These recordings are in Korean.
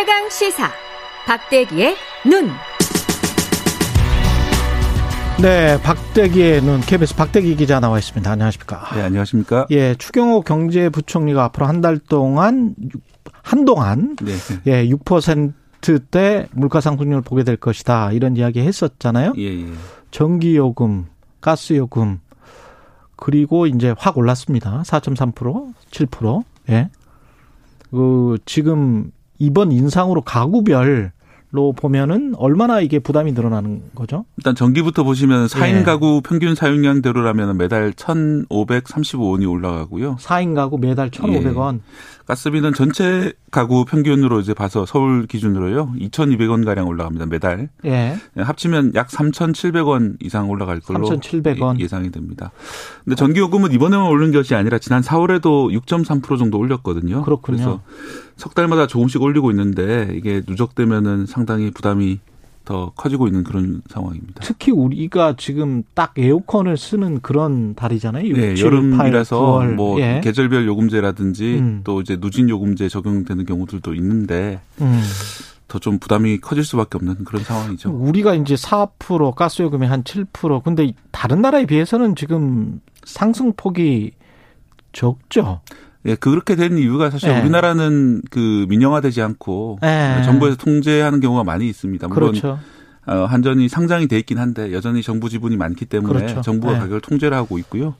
최강 시사 박대기의 눈. 네, 박대기의 눈 KBS 박대기 기자 나와 있습니다. 안녕하십니까? 네, 안녕하십니까? 예, 추경호 경제부총리가 앞으로 한 달 동안 한동안 네. 예, 6%대 물가 상승률을 보게 될 것이다. 이런 이야기 했었잖아요. 예, 예. 전기 요금, 가스 요금 그리고 이제 확 올랐습니다. 4.3%, 7%. 예. 그 지금 이번 인상으로 가구별 로 보면은 얼마나 이게 부담이 늘어나는 거죠? 일단 전기부터 보시면 4인 예. 가구 평균 사용량대로라면 매달 1,535원이 올라가고요. 4인 가구 매달 1,500원. 예. 가스비는 전체 가구 평균으로 이제 봐서 서울 기준으로요. 2,200원 가량 올라갑니다. 매달. 예. 네, 합치면 약 3,700원 이상 올라갈 걸로 3,700원 예상이 됩니다. 근데 전기 요금은 이번에만 오른 것이 아니라 지난 4월에도 6.3% 정도 올렸거든요. 그렇군요. 그래서 석 달마다 조금씩 올리고 있는데 이게 누적되면은 상당히 부담이 더 커지고 있는 그런 상황입니다. 특히 우리가 지금 딱 에어컨을 쓰는 그런 달이잖아요. 6, 네, 7, 여름이라서 8, 뭐 예. 계절별 요금제라든지 음. 또 이제 누진 요금제 적용되는 경우들도 있는데 음. 더좀 부담이 커질 수밖에 없는 그런 상황이죠. 우리가 이제 4% 가스 요금이 한 7% 근데 다른 나라에 비해서는 지금 상승폭이 적죠. 예, 그렇게 된 이유가 사실 네. 우리나라는 그 민영화되지 않고 네. 정부에서 통제하는 경우가 많이 있습니다. 물론 그렇죠. 어, 한전이 상장이 돼 있긴 한데 여전히 정부 지분이 많기 때문에 그렇죠. 정부가 네. 가격을 통제를 하고 있고요.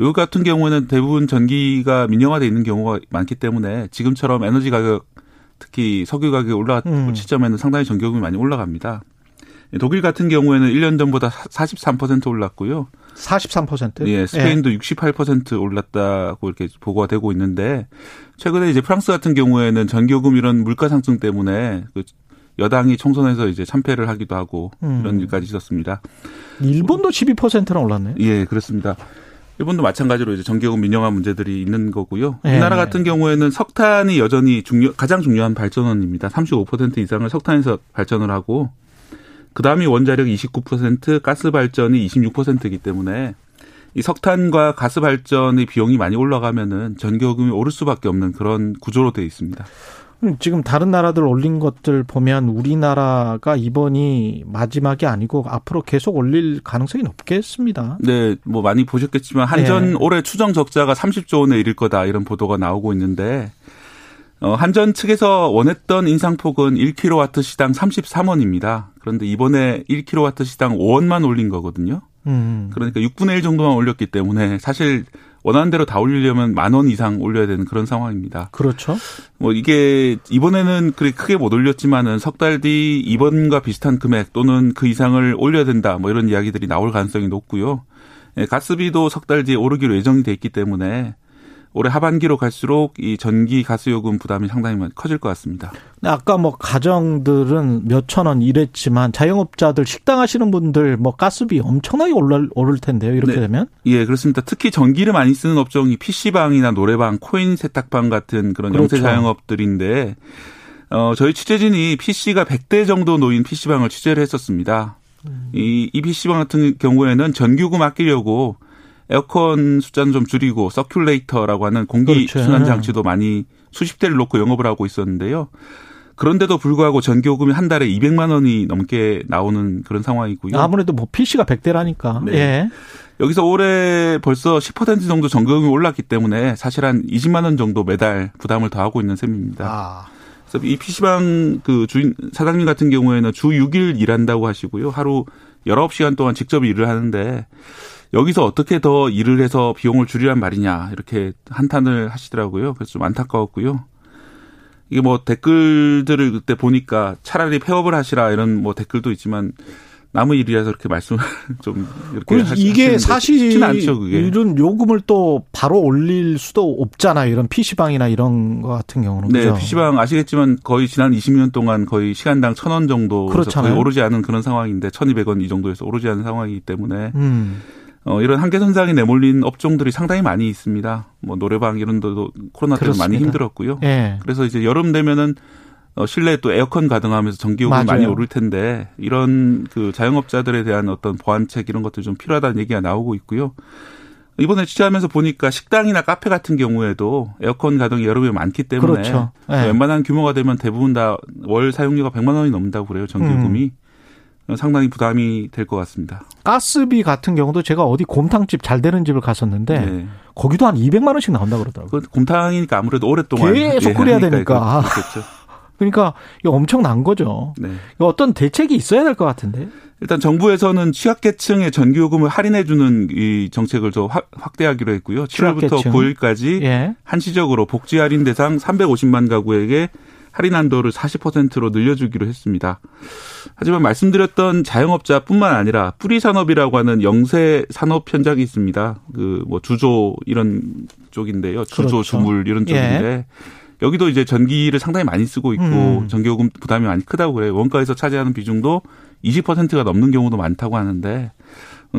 요 같은 경우에는 대부분 전기가 민영화돼 있는 경우가 많기 때문에 지금처럼 에너지 가격 특히 석유 가격이 올라갔을 음. 시점에는 상당히 전기요금이 많이 올라갑니다. 독일 같은 경우에는 1년 전보다 43% 올랐고요. 43%? 예, 스페인도 예. 68% 올랐다고 이렇게 보고가 되고 있는데 최근에 이제 프랑스 같은 경우에는 전기요금 이런 물가 상승 때문에 그 여당이 총선에서 이제 참패를 하기도 하고 음. 이런 일까지 있었습니다. 일본도 12%나 올랐네요. 예, 그렇습니다. 일본도 마찬가지로 이제 전기요금 민영화 문제들이 있는 거고요. 예. 우리나라 같은 경우에는 석탄이 여전히 중요 가장 중요한 발전원입니다. 35% 이상을 석탄에서 발전을 하고 그 다음이 원자력 29%, 가스 발전이 26%이기 때문에 이 석탄과 가스 발전의 비용이 많이 올라가면은 전기요금이 오를 수밖에 없는 그런 구조로 되어 있습니다. 지금 다른 나라들 올린 것들 보면 우리나라가 이번이 마지막이 아니고 앞으로 계속 올릴 가능성이 높겠습니다. 네, 뭐 많이 보셨겠지만 한전 네. 올해 추정 적자가 30조 원에 이를 거다 이런 보도가 나오고 있는데 어, 한전 측에서 원했던 인상폭은 1kW 시당 33원입니다. 그런데 이번에 1kW 시당 5원만 올린 거거든요. 음. 그러니까 6분의 1 정도만 올렸기 때문에 사실 원하는 대로 다 올리려면 만 원 이상 올려야 되는 그런 상황입니다. 그렇죠. 뭐 이게 이번에는 그렇게 크게 못 올렸지만은 석 달 뒤 이번과 비슷한 금액 또는 그 이상을 올려야 된다 뭐 이런 이야기들이 나올 가능성이 높고요. 예, 가스비도 석 달 뒤에 오르기로 예정이 돼 있기 때문에 올해 하반기로 갈수록 이 전기 가스 요금 부담이 상당히 커질 것 같습니다. 아까 뭐 가정들은 몇천 원 이랬지만 자영업자들 식당 하시는 분들 뭐 가스비 엄청나게 오를, 오를 텐데요. 이렇게 네. 되면? 예, 그렇습니다. 특히 전기를 많이 쓰는 업종이 PC방이나 노래방, 코인 세탁방 같은 그런 그렇죠. 영세 자영업들인데 어, 저희 취재진이 PC가 100대 정도 놓인 PC방을 취재를 했었습니다. 음. 이, 이 PC방 같은 경우에는 전기요금 아끼려고 에어컨 숫자는 좀 줄이고 circulator라고 하는 공기 그렇죠. 순환 장치도 많이 수십 대를 놓고 영업을 하고 있었는데요. 그런데도 불구하고 전기요금이 한 달에 200만 원이 넘게 나오는 그런 상황이고요. 아무래도 뭐 PC가 100대라니까. 네. 예. 여기서 올해 벌써 10% 정도 전기요금이 올랐기 때문에 사실 한 20만 원 정도 매달 부담을 더하고 있는 셈입니다. 아. 그래서 이 PC방 그 주인 사장님 같은 경우에는 주 6일 일한다고 하시고요. 하루 19시간 동안 직접 일을 하는데 여기서 어떻게 더 일을 해서 비용을 줄이란 말이냐 이렇게 한탄을 하시더라고요. 그래서 좀 안타까웠고요. 이게 뭐 댓글들을 그때 보니까 차라리 폐업을 하시라 이런 뭐 댓글도 있지만 남의 일이라서 그렇게 말씀을 좀 이렇게 이게 사실 않죠, 그게. 이런 요금을 또 바로 올릴 수도 없잖아요. 이런 PC방이나 이런 거 같은 경우는. 네, 그죠? PC방 아시겠지만 거의 지난 20년 동안 거의 시간당 1,000원 정도 그렇잖아요. 오르지 않은 그런 상황인데 1,200원 이 정도에서 오르지 않은 상황이기 때문에 음. 어, 이런 한계 선상에 내몰린 업종들이 상당히 많이 있습니다. 뭐 노래방 이런 데도 코로나 때문에 많이 힘들었고요. 예. 그래서 이제 여름 되면은 어, 실내에 또 에어컨 가동하면서 전기요금이 많이 오를 텐데 이런 그 자영업자들에 대한 어떤 보완책 이런 것들 좀 필요하다는 얘기가 나오고 있고요. 이번에 취재하면서 보니까 식당이나 카페 같은 경우에도 에어컨 가동이 배 많기 때문에 그렇죠. 네. 웬만한 규모가 되면 대부분 다 월 사용료가 100만 원이 넘는다고 그래요. 전기요금이. 음. 상당히 부담이 될 것 같습니다. 가스비 같은 경우도 제가 어디 곰탕집 잘 되는 집을 갔었는데 네. 거기도 한 200만 원씩 나온다 그러더라고요. 그 곰탕이니까 아무래도 오랫동안 계속 예, 끓여야 되니까. 그렇죠. 그러니까 이거 엄청난 거죠. 네. 어떤 대책이 있어야 될 것 같은데. 일단 정부에서는 취약계층의 전기요금을 할인해주는 이 정책을 더 확대하기로 했고요. 7월부터 9월까지 예. 한시적으로 복지 할인 대상 350만 가구에게 할인 한도를 40%로 늘려주기로 했습니다. 하지만 말씀드렸던 자영업자뿐만 아니라 뿌리 산업이라고 하는 영세 산업 현장이 있습니다. 그 뭐 주조 이런 쪽인데요. 주조 그렇죠. 주물 이런 쪽인데 예. 여기도 이제 전기를 상당히 많이 쓰고 있고 음. 전기요금 부담이 많이 크다고 그래요. 원가에서 차지하는 비중도 20%가 넘는 경우도 많다고 하는데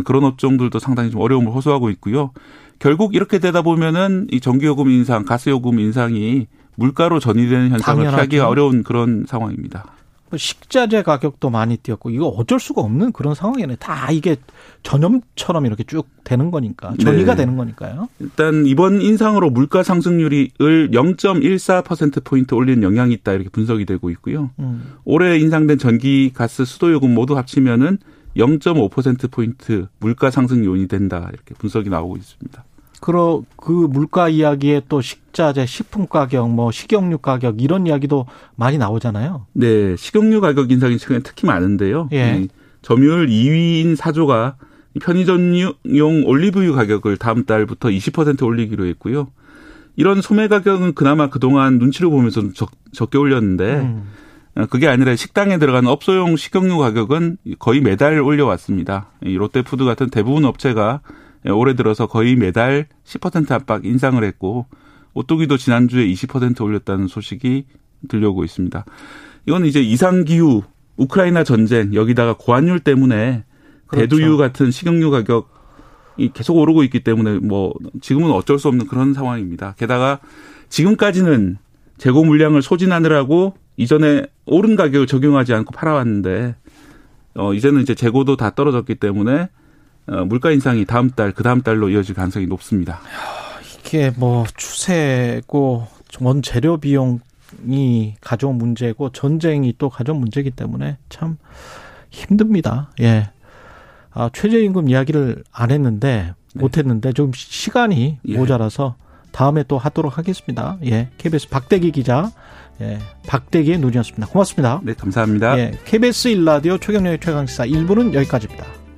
그런 업종들도 상당히 좀 어려움을 호소하고 있고요. 결국 이렇게 되다 보면은 이 전기요금 인상, 가스요금 인상이 물가로 전이되는 현상을 당연하죠. 피하기가 어려운 그런 상황입니다. 뭐 식자재 가격도 많이 뛰었고 이거 어쩔 수가 없는 그런 상황이네. 다 이게 전염처럼 이렇게 쭉 되는 거니까 전이가 네. 되는 거니까요. 일단 이번 인상으로 물가 상승률이 0.14% 포인트 올리는 영향이 있다 이렇게 분석이 되고 있고요. 음. 올해 인상된 전기, 가스, 수도 요금 모두 합치면은 0.5% 포인트 물가 상승 요인이 된다 이렇게 분석이 나오고 있습니다. 그러 그 물가 이야기에 또 식자재, 식품 가격, 뭐 식용유 가격 이런 이야기도 많이 나오잖아요. 네, 식용유 가격 인상이 최근에 특히 많은데요. 예. 점유율 2위인 사조가 편의점용 올리브유 가격을 다음 달부터 20% 올리기로 했고요. 이런 소매 가격은 그나마 그동안 눈치를 보면서 적, 적게 올렸는데 음. 그게 아니라 식당에 들어가는 업소용 식용유 가격은 거의 매달 올려왔습니다. 이 롯데푸드 같은 대부분 업체가 예, 올해 들어서 거의 매달 10% 압박 인상을 했고 오뚜기도 지난주에 20% 올렸다는 소식이 들려오고 있습니다. 이건 이제 이상 기후, 우크라이나 전쟁 여기다가 고환율 때문에 그렇죠. 대두유 같은 식용유 가격이 계속 오르고 있기 때문에 뭐 지금은 어쩔 수 없는 그런 상황입니다. 게다가 지금까지는 재고 물량을 소진하느라고 이전에 오른 가격을 적용하지 않고 팔아왔는데 어 이제는 이제 재고도 다 떨어졌기 때문에 어, 물가 인상이 다음 달, 그 다음 달로 이어질 가능성이 높습니다. 이게 뭐 추세고 원 재료 비용이 가져온 문제고 전쟁이 또 가져온 문제이기 때문에 참 힘듭니다. 예. 아, 최저임금 이야기를 안 했는데 네. 못 했는데 좀 시간이 예. 모자라서 다음에 또 하도록 하겠습니다. 예. KBS 박대기 기자, 예. 박대기의 눈이었습니다. 고맙습니다. 네, 감사합니다. 예. KBS 일라디오 최경련의 최강시사 1부는 여기까지입니다.